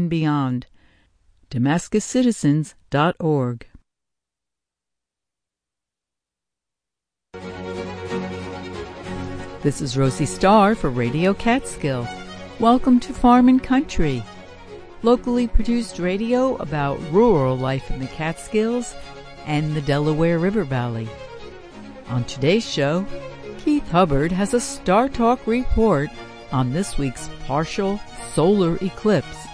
and beyond. DamascusCitizens.org. This is Rosie Starr for Radio Catskill. Welcome to Farm and Country, locally produced radio about rural life in the Catskills and the Delaware River Valley. On today's show, Keith Hubbard has a Star Talk report on this week's partial solar eclipse.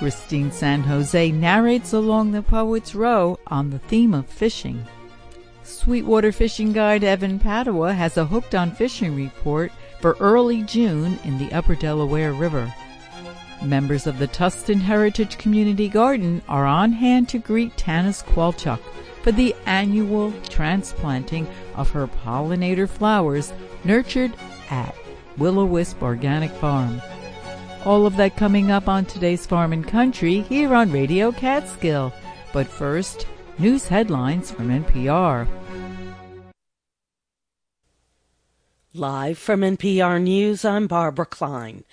Christine San Jose narrates along the Poet's Row on the theme of fishing. Sweetwater fishing guide Evan Padua has a hooked on fishing report for early June in the upper Delaware River. Members of the Tusten Heritage Community Garden are on hand to greet Tanis Qualchuk for the annual transplanting of her pollinator flowers nurtured at Willow Wisp Organic Farm. All of that coming up on today's Farm and Country here on Radio Catskill. But first, news headlines from NPR. Live from NPR News, I'm Barbara Klein.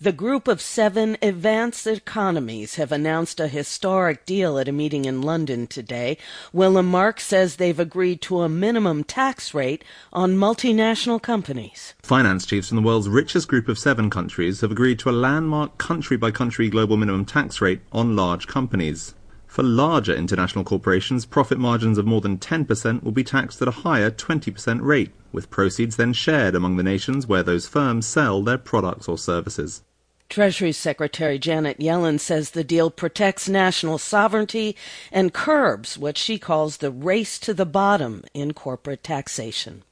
The group of seven advanced economies have announced a historic deal at a meeting in London today. Willem Marx says they've agreed to a minimum tax rate on multinational companies. Finance chiefs from the world's richest group of seven countries have agreed to a landmark country by country global minimum tax rate on large companies. For larger international corporations, profit margins of more than 10% will be taxed at a higher 20% rate, with proceeds then shared among the nations where those firms sell their products or services. Treasury Secretary Janet Yellen says the deal protects national sovereignty and curbs what she calls the race to the bottom in corporate taxation.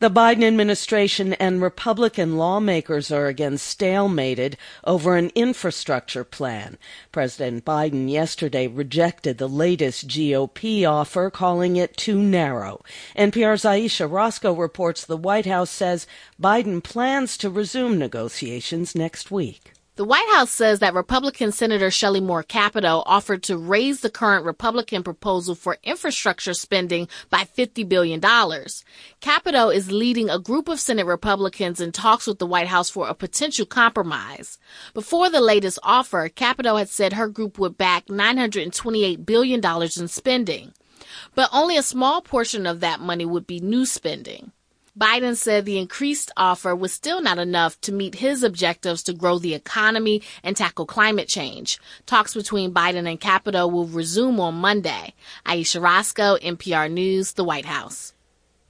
The Biden administration and Republican lawmakers are again stalemated over an infrastructure plan. President Biden yesterday rejected the latest GOP offer, calling it too narrow. NPR's Ayesha Rascoe reports the White House says Biden plans to resume negotiations next week. The White House says that Republican Senator Shelley Moore Capito offered to raise the current Republican proposal for infrastructure spending by $50 billion. Capito is leading a group of Senate Republicans in talks with the White House for a potential compromise. Before the latest offer, Capito had said her group would back $928 billion in spending. But only a small portion of that money would be new spending. Biden said the increased offer was still not enough to meet his objectives to grow the economy and tackle climate change. Talks between Biden and Capito will resume on Monday. Ayesha Rascoe, NPR News, the White House.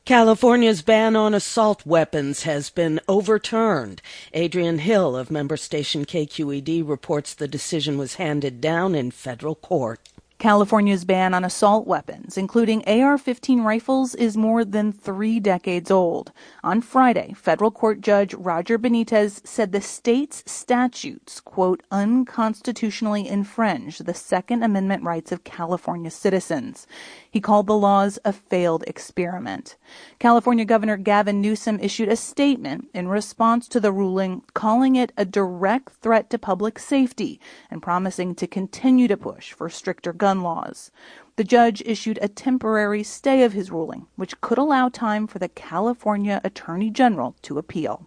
California's ban on assault weapons has been overturned. Adrian Hill of member station KQED reports the decision was handed down in federal court. California's ban on assault weapons, including AR 15 rifles, is more than three decades old. On Friday, federal court judge Roger Benitez said the state's statutes, quote, unconstitutionally infringe the Second Amendment rights of California citizens. He called the laws a failed experiment. California Governor Gavin Newsom issued a statement in response to the ruling, calling it a direct threat to public safety and promising to continue to push for stricter gun laws. The judge issued a temporary stay of his ruling, which could allow time for the California Attorney General to appeal.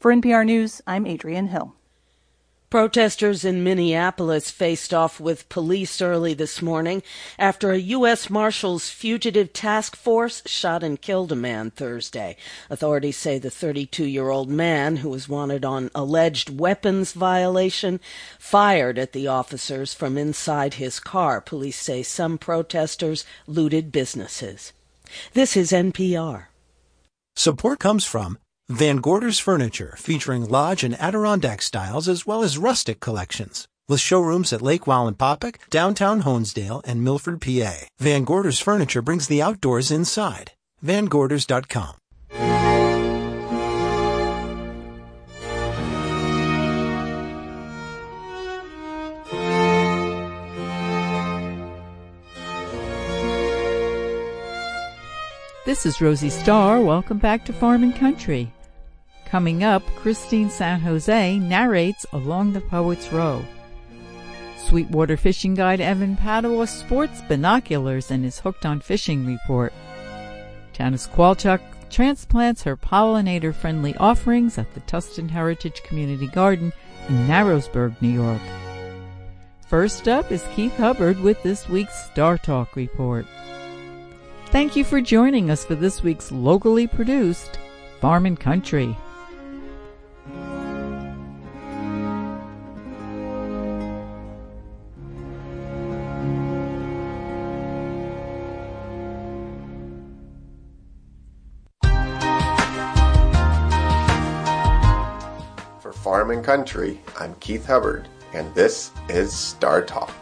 For NPR News, I'm Adrian Hill. Protesters in Minneapolis faced off with police early this morning after a U.S. Marshals Fugitive Task Force shot and killed a man Thursday. Authorities say the 32 year old man, who was wanted on alleged weapons violation, fired at the officers from inside his car. Police say some protesters looted businesses. This is NPR. Support comes from Van Gorder's Furniture, featuring lodge and Adirondack styles as well as rustic collections. With showrooms at Lake Wallenpaupack, downtown Honesdale, and Milford, PA. Van Gorder's Furniture brings the outdoors inside. VanGorders.com. This is Rosie Starr. Welcome back to Farm and Country. Coming up, Christine San Jose narrates Along the Poet's Row. Sweetwater fishing guide Evan Padua sports binoculars and is hooked on fishing report. Tanis Qualchuk transplants her pollinator friendly offerings at the Tusten Heritage Community Garden in Narrowsburg, New York. First up is Keith Hubbard with this week's Star Talk report. Thank you for joining us for this week's locally produced Farm and Country. Country, I'm Keith Hubbard, and this is Star Talk.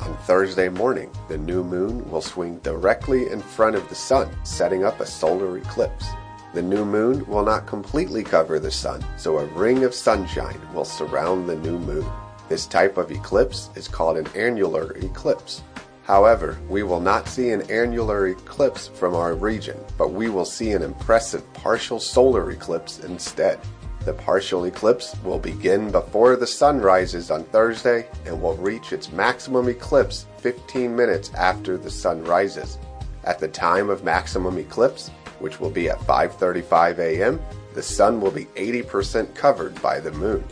On Thursday morning, the new moon will swing directly in front of the sun, setting up a solar eclipse. The new moon will not completely cover the sun, so a ring of sunshine will surround the new moon. This type of eclipse is called an annular eclipse. However, we will not see an annular eclipse from our region, but we will see an impressive partial solar eclipse instead. The partial eclipse will begin before the sun rises on Thursday and will reach its maximum eclipse 15 minutes after the sun rises. At the time of maximum eclipse, which will be at 5:35 a.m., the sun will be 80% covered by the moon.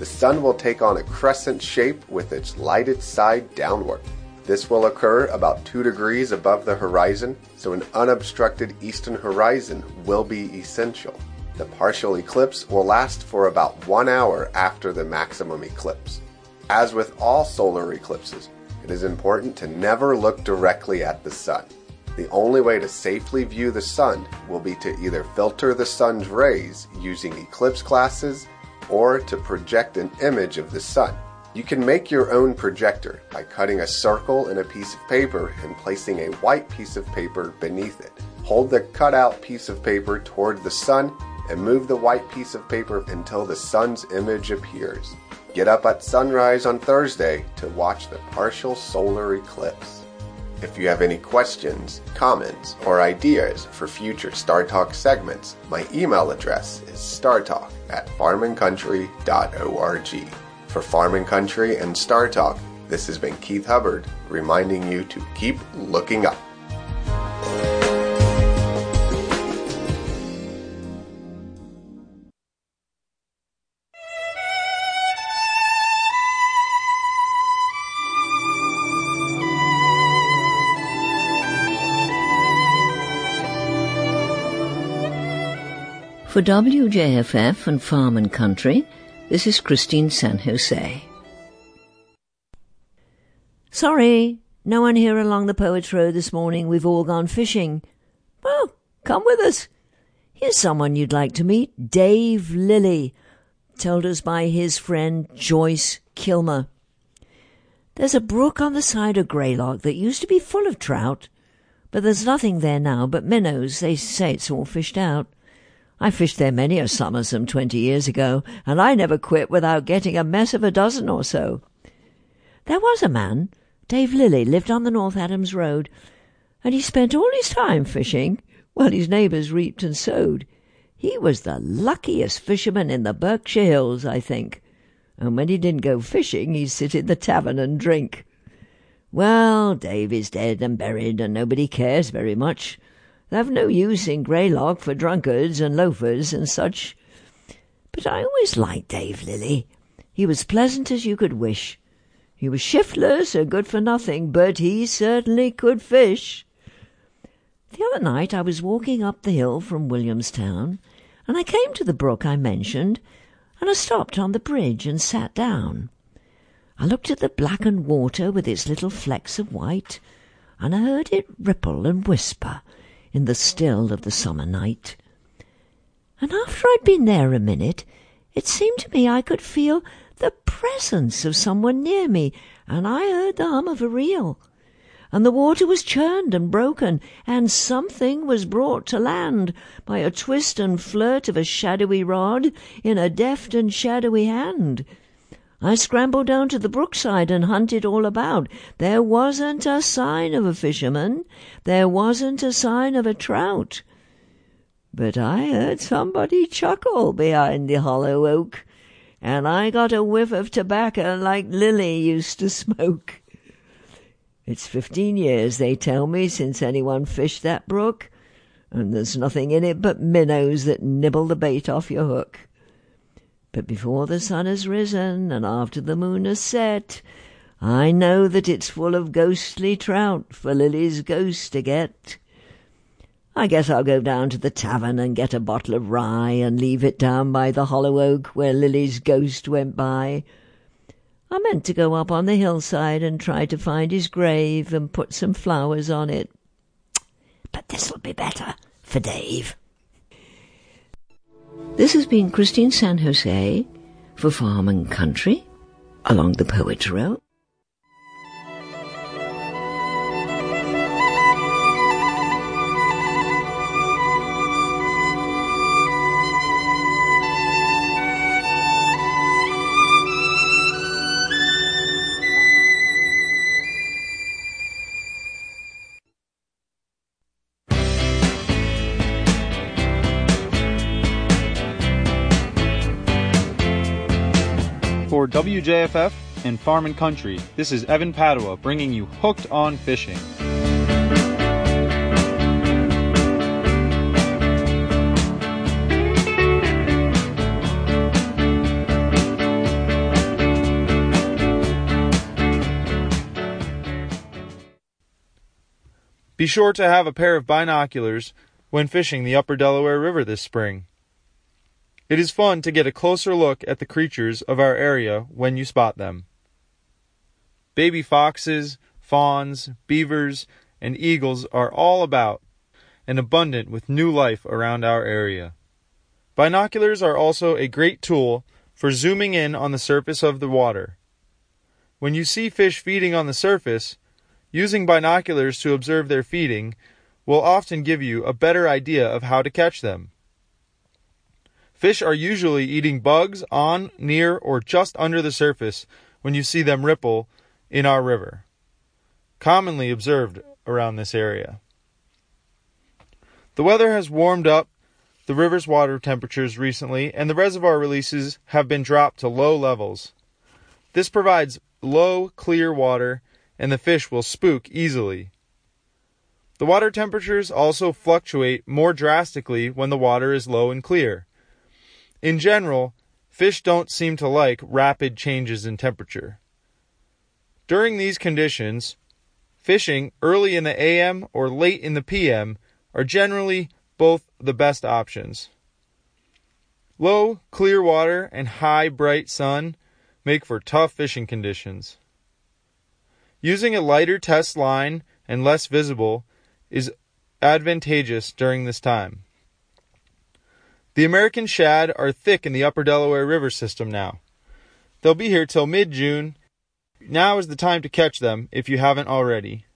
The sun will take on a crescent shape with its lighted side downward. This will occur about 2 degrees above the horizon, so an unobstructed eastern horizon will be essential. The partial eclipse will last for about one hour after the maximum eclipse. As with all solar eclipses, it is important to never look directly at the sun. The only way to safely view the sun will be to either filter the sun's rays using eclipse glasses or to project an image of the sun. You can make your own projector by cutting a circle in a piece of paper and placing a white piece of paper beneath it. Hold the cutout piece of paper toward the sun and move the white piece of paper until the sun's image appears. Get up at sunrise on Thursday to watch the partial solar eclipse. If you have any questions, comments, or ideas for future Star Talk segments, my email address is startalk at farmandcountry.org. For Farm and Country and Star Talk, this has been Keith Hubbard reminding you to keep looking up. For WJFF and Farm and Country, this is Christine San Jose. Sorry, no one here along the Poets Row this morning. We've all gone fishing. Well, come with us. Here's someone you'd like to meet Dave Lilly, told us by his friend Joyce Kilmer. There's a brook on the side of Greylock that used to be full of trout, but there's nothing there now but minnows. They say it's all fished out. I fished there many a summer some twenty years ago, and I never quit without getting a mess of a dozen or so. There was a man, Dave Lilly, lived on the North Adams Road, and he spent all his time fishing while his neighbours reaped and sowed. He was the luckiest fisherman in the Berkshire Hills, I think. And when he didn't go fishing, he'd sit in the tavern and drink. Well, Dave is dead and buried, and nobody cares very much. They've no use in Greylock for drunkards and loafers and such. But I always liked Dave Lilly. He was pleasant as you could wish. He was shiftless and good for nothing, but he certainly could fish. The other night I was walking up the hill from Williamstown, and I came to the brook I mentioned, and I stopped on the bridge and sat down. I looked at the blackened water with its little flecks of white, and I heard it ripple and whisper in the still of the summer night. And after I'd been there a minute, it seemed to me I could feel the presence of someone near me, and I heard the hum of a reel. And the water was churned and broken, and something was brought to land by a twist and flirt of a shadowy rod in a deft and shadowy hand. I scrambled down to the brookside and hunted all about. There wasn't a sign of a fisherman. There wasn't a sign of a trout. But I heard somebody chuckle behind the hollow oak, and I got a whiff of tobacco like Lilly used to smoke. It's fifteen years, they tell me, since anyone fished that brook, and there's nothing in it but minnows that nibble the bait off your hook. But before the sun has risen and after the moon has set, I know that it's full of ghostly trout for Lilly's ghost to get. I guess I'll go down to the tavern and get a bottle of rye and leave it down by the hollow oak where Lilly's ghost went by. I meant to go up on the hillside and try to find his grave and put some flowers on it. But this'll be better for Dave. This has been Christine San Jose for Farm and Country along the Poets Row. WJFF and Farm and Country, this is Evan Padua bringing you Hooked on Fishing. Be sure to have a pair of binoculars when fishing the upper Delaware River this spring. It is fun to get a closer look at the creatures of our area when you spot them. Baby foxes, fawns, beavers, and eagles are all about and abundant with new life around our area. Binoculars are also a great tool for zooming in on the surface of the water. When you see fish feeding on the surface, using binoculars to observe their feeding will often give you a better idea of how to catch them. Fish are usually eating bugs on, near, or just under the surface when you see them ripple in our river, commonly observed around this area. The weather has warmed up the river's water temperatures recently, and the reservoir releases have been dropped to low levels. This provides low, clear water, and the fish will spook easily. The water temperatures also fluctuate more drastically when the water is low and clear. In general, fish don't seem to like rapid changes in temperature. During these conditions, fishing early in the AM or late in the PM are generally both the best options. Low, clear water and high, bright sun make for tough fishing conditions. Using a lighter test line and less visible is advantageous during this time. The American shad are thick in the upper Delaware River system now. They'll be here till mid June. Now is the time to catch them if you haven't already.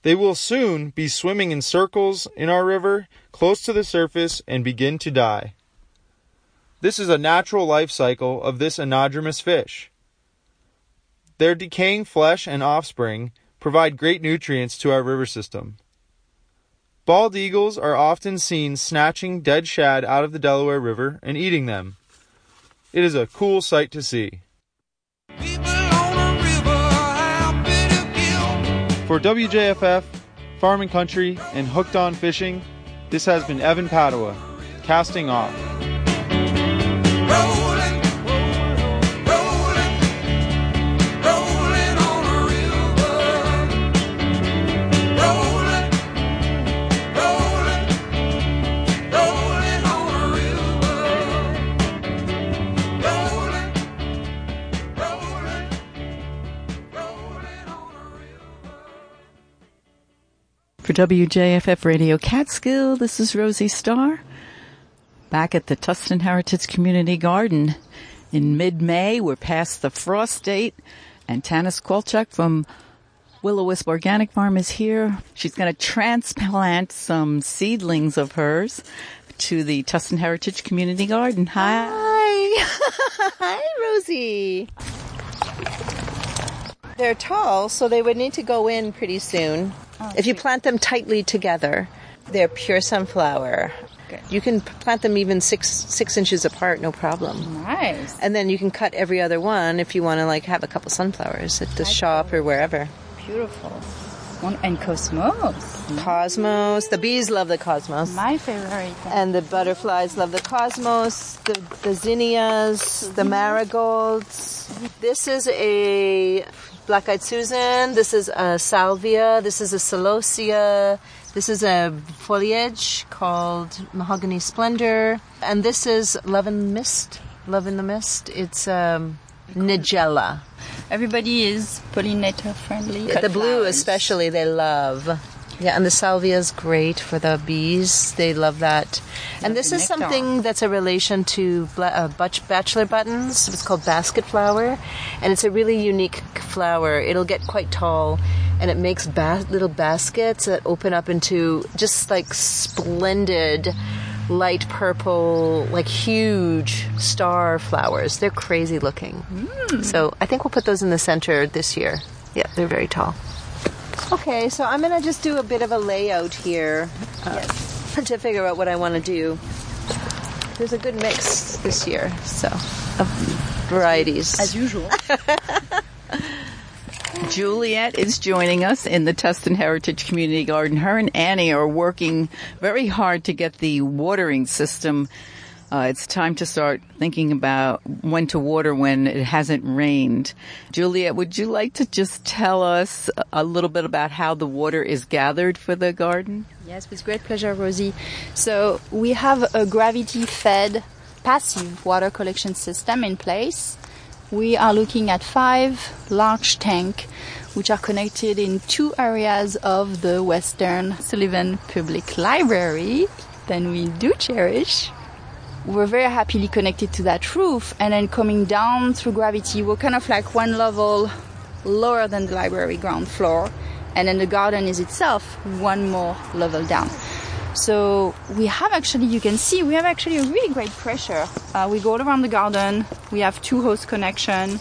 They will soon be swimming in circles in our river, close to the surface, and begin to die. This is a natural life cycle of this anadromous fish. Their decaying flesh and offspring provide great nutrients to our river system. Bald eagles are often seen snatching dead shad out of the Delaware River and eating them. It is a cool sight to see. For WJFF, Farm and Country, and Hooked on Fishing, this has been Evan Padua, casting off. For WJFF Radio Catskill, this is Rosie Starr. Back at the Tusten Heritage Community Garden in mid-May, we're past the frost date, and Tanis Kolchak from Willow Wisp Organic Farm is here. She's going to transplant some seedlings of hers to the Tusten Heritage Community Garden. Hi. Hi. Hi, Rosie. They're tall, so they would need to go in pretty soon. Oh, if you plant them tightly together, they're pure sunflower. You can plant them even six six inches apart, no problem. Nice. And then you can cut every other one if you want to like have a couple sunflowers at the shop or wherever. Beautiful. and cosmos. Cosmos. The bees love the cosmos. My favorite. And the butterflies love the cosmos, the, the zinnias, the marigolds. This is a black-eyed Susan. This is a salvia. This is a celosia. This is a foliage called mahogany splendor. And this is love and mist. Love in the mist. It's um, nigella. Everybody is pollinator friendly. the blue, especially, they love. Yeah, and the salvia is great for the bees. They love that. And this is nectar. something that's a relation to uh, bachelor buttons. It's called basket flower, and it's a really unique flower. It'll get quite tall, and it makes little baskets that open up into just like splendid light purple, like huge star flowers. They're crazy looking. So I think we'll put those in the center this year. Yeah, they're very tall. Okay, so I'm gonna just do a bit of a layout here uh, to figure out what I want to do. There's a good mix this year, so of varieties. As usual. Juliet is joining us in the Tusten Heritage Community Garden. Her and Annie are working very hard to get the watering system. Uh, it's time to start thinking about when to water when it hasn't rained. Juliet, would you like to just tell us a little bit about how the water is gathered for the garden? Yes, with great pleasure, Rosie. So we have a gravity-fed passive water collection system in place. We are looking at five large tanks which are connected in two areas of the Western Sullivan Public Library Then we do cherish. We're very happily connected to that roof and then coming down through gravity, we're kind of like one level lower than the library ground floor and then the garden is itself one more level down. So we have actually, you can see, we have actually a really great pressure. Uh, we go around the garden. We have two hose connection.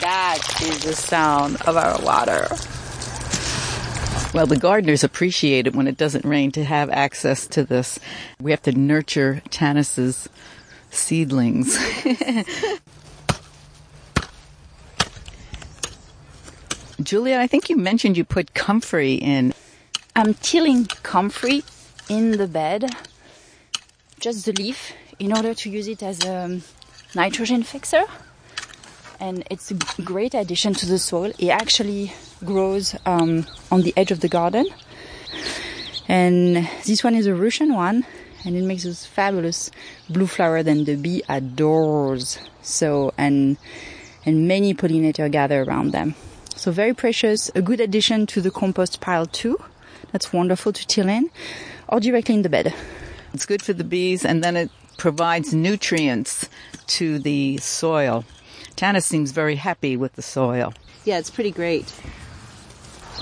That is the sound of our water. Well, the gardeners appreciate it when it doesn't rain to have access to this. We have to nurture Tanis's seedlings. Julia, I think you mentioned you put comfrey in. I'm tilling comfrey in the bed, just the leaf, in order to use it as a nitrogen fixer. And it's a great addition to the soil. It actually grows um, on the edge of the garden. And this one is a Russian one, and it makes this fabulous blue flower that the bee adores. So, and and many pollinators gather around them. So very precious, a good addition to the compost pile too. That's wonderful to till in, or directly in the bed. It's good for the bees and then it provides nutrients to the soil. Tanis seems very happy with the soil. Yeah, it's pretty great.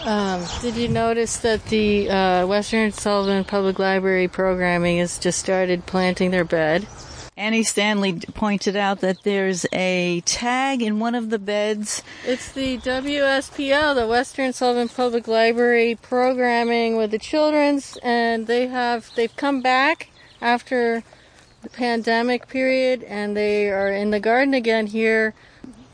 Um, did you notice that the uh, Western Sullivan Public Library programming has just started planting their bed? Annie Stanley pointed out that there's a tag in one of the beds. It's the WSPL, the Western Sullivan Public Library programming with the children's, and they have they've come back after the pandemic period, and they are in the garden again here.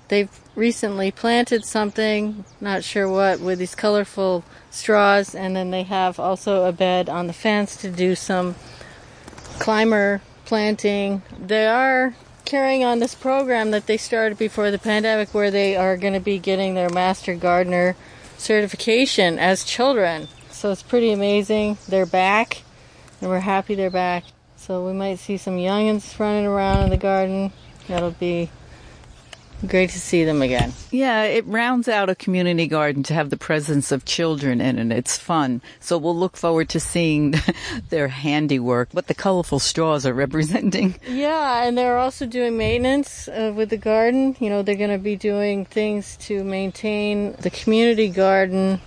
They've recently planted something, not sure what, with these colorful straws, and then they have also a bed on the fence to do some climber planting. They are carrying on this program that they started before the pandemic where they are going to be getting their master gardener certification as children. So it's pretty amazing. They're back and we're happy they're back. So we might see some youngins running around in the garden. That'll be great to see them again. Yeah, it rounds out a community garden to have the presence of children in it. It's fun. So we'll look forward to seeing their handiwork, what the colorful straws are representing. Yeah, and they're also doing maintenance uh, with the garden. You know, they're going to be doing things to maintain the community garden,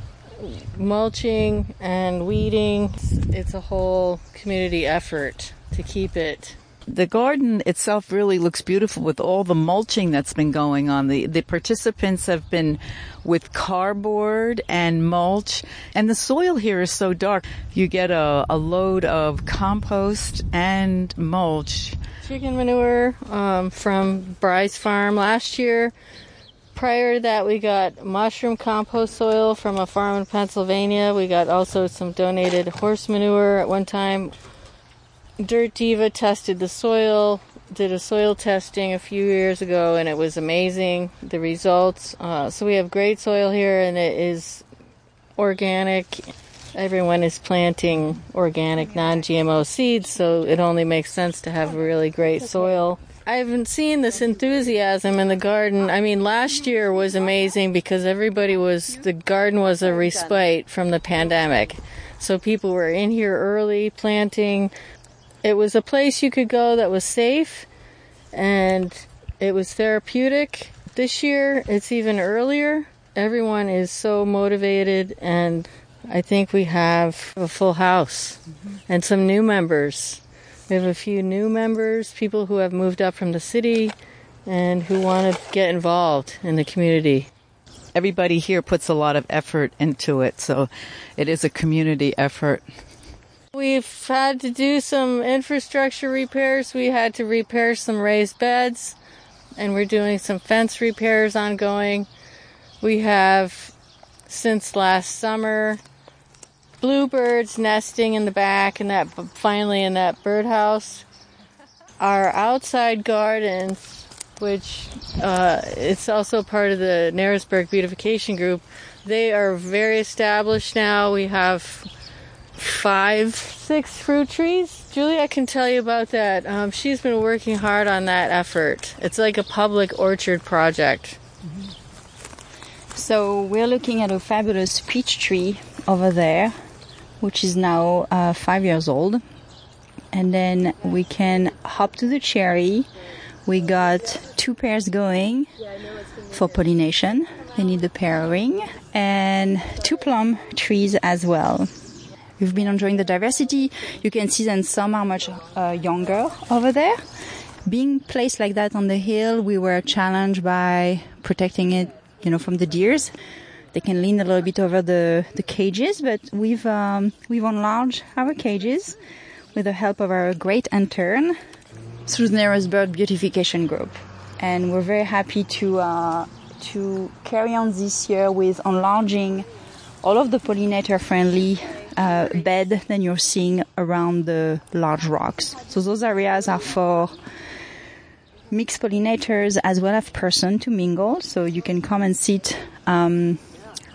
mulching and weeding. It's, it's a whole community effort to keep it The garden itself really looks beautiful with all the mulching that's been going on. The the participants have been with cardboard and mulch, and the soil here is so dark. You get a, a load of compost and mulch. Chicken manure um, from Bryce Farm last year. Prior to that, we got mushroom compost soil from a farm in Pennsylvania. We got also some donated horse manure at one time. Dirt Diva tested the soil, did a soil testing a few years ago, and it was amazing the results. Uh, so we have great soil here, and it is organic. Everyone is planting organic, non GMO seeds, so it only makes sense to have really great soil. I haven't seen this enthusiasm in the garden. I mean, last year was amazing because everybody was, the garden was a respite from the pandemic. So people were in here early planting. It was a place you could go that was safe and it was therapeutic. This year, it's even earlier. Everyone is so motivated, and I think we have a full house mm-hmm. and some new members. We have a few new members, people who have moved up from the city and who want to get involved in the community. Everybody here puts a lot of effort into it, so it is a community effort. We've had to do some infrastructure repairs. We had to repair some raised beds, and we're doing some fence repairs ongoing. We have, since last summer, bluebirds nesting in the back and that finally in that birdhouse. Our outside gardens, which uh, it's also part of the Narrowsburg Beautification Group, they are very established now. We have five, six fruit trees. Julia can tell you about that. Um, she's been working hard on that effort. It's like a public orchard project. So we're looking at a fabulous peach tree over there, which is now uh, five years old. And then we can hop to the cherry. We got two pairs going for pollination. They need the pairing and two plum trees as well. We've been enjoying the diversity. You can see that some are much uh, younger over there. Being placed like that on the hill, we were challenged by protecting it, you know, from the deers. They can lean a little bit over the, the cages, but we've um, we've enlarged our cages with the help of our great intern through the Narrowsburg Beautification Group, and we're very happy to uh, to carry on this year with enlarging all of the pollinator friendly uh, bed than you're seeing around the large rocks. So those areas are for mixed pollinators as well as person to mingle. So you can come and sit, um,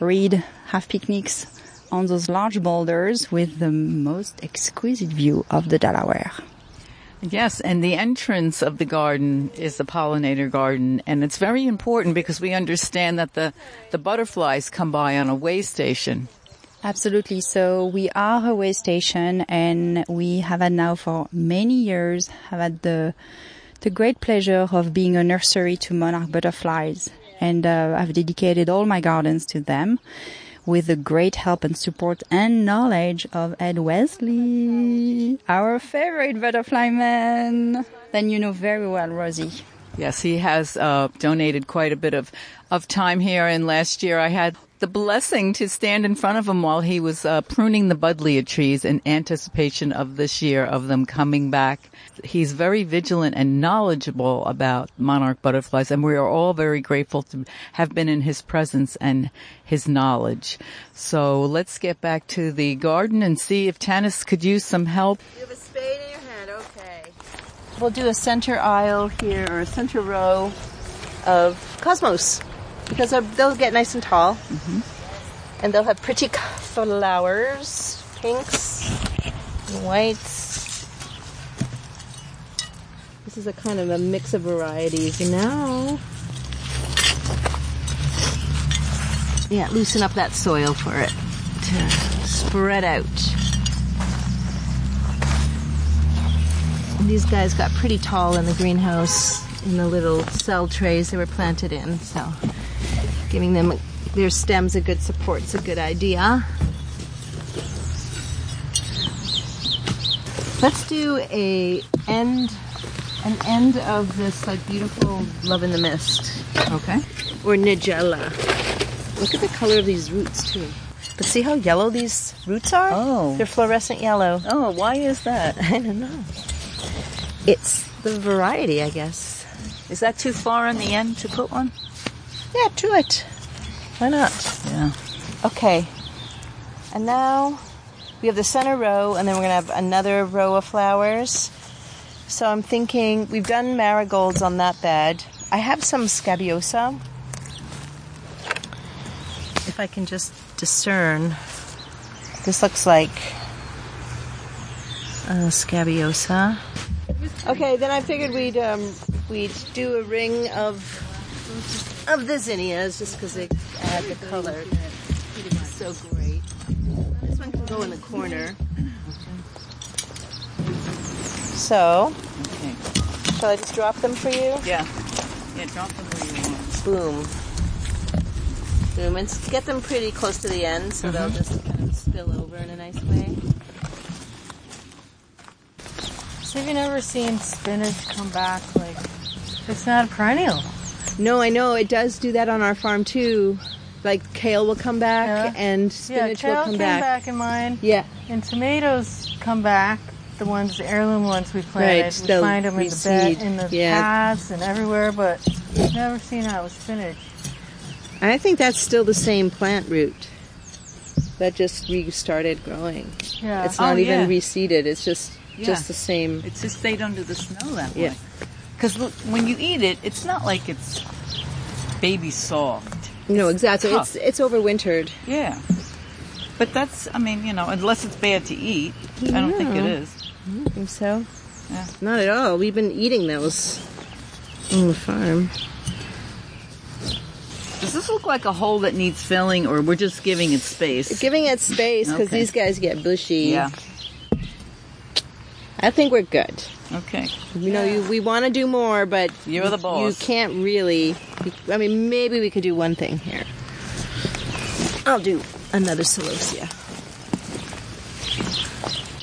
read, have picnics on those large boulders with the most exquisite view of the Delaware. Yes, and the entrance of the garden is the pollinator garden, and it's very important because we understand that the, the butterflies come by on a way station. Absolutely. So we are a way station and we have had now for many years have had the the great pleasure of being a nursery to monarch butterflies and uh, I've dedicated all my gardens to them with the great help and support and knowledge of Ed Wesley, our favorite butterfly man. Then you know very well, Rosie. Yes, he has uh, donated quite a bit of, of time here. And last year I had the blessing to stand in front of him while he was uh, pruning the buddleia trees in anticipation of this year of them coming back. He's very vigilant and knowledgeable about monarch butterflies, and we are all very grateful to have been in his presence and his knowledge. So let's get back to the garden and see if Tanis could use some help. You have a spade in your hand, okay. We'll do a center aisle here, or a center row of cosmos because they'll get nice and tall. Mm-hmm. And they'll have pretty flowers, pinks, and whites. This is a kind of a mix of varieties. Now, yeah, loosen up that soil for it to spread out. These guys got pretty tall in the greenhouse in the little cell trays they were planted in, so Giving them their stems a good support is a good idea. Let's do a end, an end of this like beautiful love in the mist. Okay. Or nigella. Look at the color of these roots too. But see how yellow these roots are? Oh. They're fluorescent yellow. Oh, why is that? I don't know. It's the variety, I guess. Is that too far on the end to put one? Yeah, do it. Why not? Yeah. Okay. And now we have the center row, and then we're going to have another row of flowers. So I'm thinking we've done marigolds on that bed. I have some scabiosa. If I can just discern, this looks like uh, scabiosa. Okay, then I figured we'd um, we'd do a ring of of the zinnias just because they add the color. So great. This one can go in the corner. So, Okay. shall I just drop them for you? Yeah. Yeah, drop them where you want. Boom. Boom. And get them pretty close to the end so they'll mm-hmm. just kind of spill over in a nice way. So have you never seen spinach come back? Like, it's not a perennial. No, I know. It does do that on our farm too. Like kale will come back Yeah. and Yeah, spinach kale will come came back. back. in mine, Yeah. and tomatoes come back. The ones, the heirloom ones we planted, Right, we they'll find them in the bed, reseed. in the Yeah. paths and everywhere. But I've never seen that with spinach. I think that's still the same plant root. That just restarted growing. Yeah. It's not Oh, even yeah. reseeded. It's just Yeah. just the same. It just stayed under the snow that Yeah. way. Because when you eat it, it's not like it's baby soft. No, exactly. tough. It's it's overwintered. Yeah. But that's, I mean, you know, unless it's bad to eat, I don't think it is. I don't think so. Yeah. Not at all. We've been eating those on the farm. Does this look like a hole that needs filling, or we're just giving it space? Giving it space because Okay. these guys get bushy. Yeah. I think we're good. Okay. You know, you, we want to do more, but You're the boss. You can't really. I mean, maybe we could do one thing here. I'll do another celosia.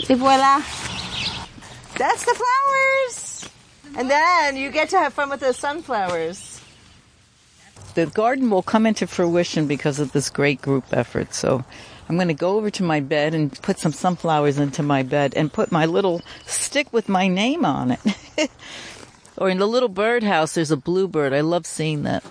Et voila! That's the flowers! And then you get to have fun with the sunflowers. The garden will come into fruition because of this great group effort. So I'm going to go over to my bed and put some sunflowers into my bed and put my little stick with my name on it. or in the little birdhouse, there's a bluebird. I love seeing that.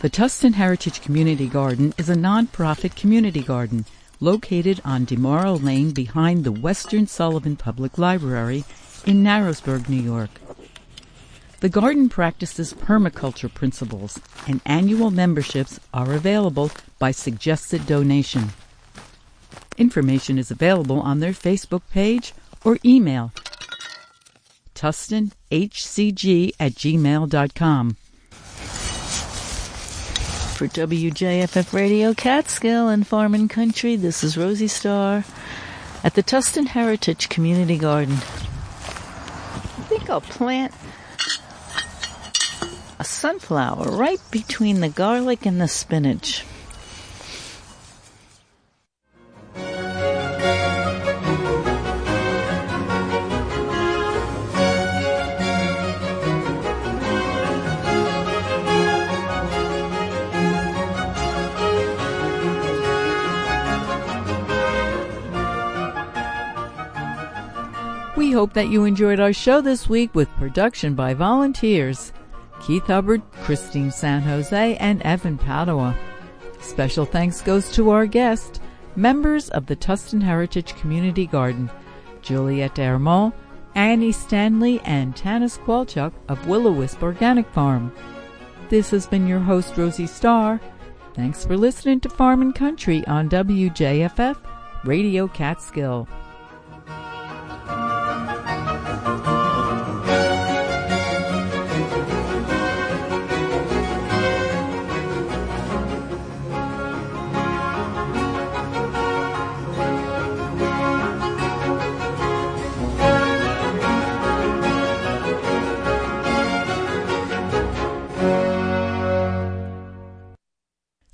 The Tusten Heritage Community Garden is a nonprofit community garden located on DeMorrow Lane behind the Western Sullivan Public Library in Narrowsburg, New York. The garden practices permaculture principles, and annual memberships are available by suggested donation. Information is available on their Facebook page or email tustinhcg at gmail.com. For WJFF Radio Catskill and Farm and Country, this is Rosie Starr at the Tusten Heritage Community Garden. I think I'll plant a sunflower right between the garlic and the spinach. We hope that you enjoyed our show this week with production by volunteers Keith Hubbard, Christine San Jose, and Evan Padua. Special thanks goes to our guest, members of the Tusten Heritage Community Garden, Juliette Hermont, Annie Stanley, and Tanis Kwalchuk of Willow Wisp Organic Farm. This has been your host, Rosie Starr. Thanks for listening to Farm and Country on WJFF Radio Catskill.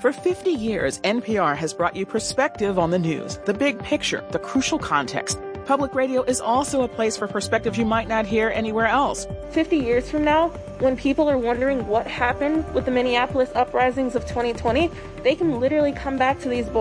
For 50 years, NPR has brought you perspective on the news, the big picture, the crucial context. Public radio is also a place for perspective you might not hear anywhere else. 50 years from now, when people are wondering what happened with the Minneapolis uprisings of 2020, they can literally come back to these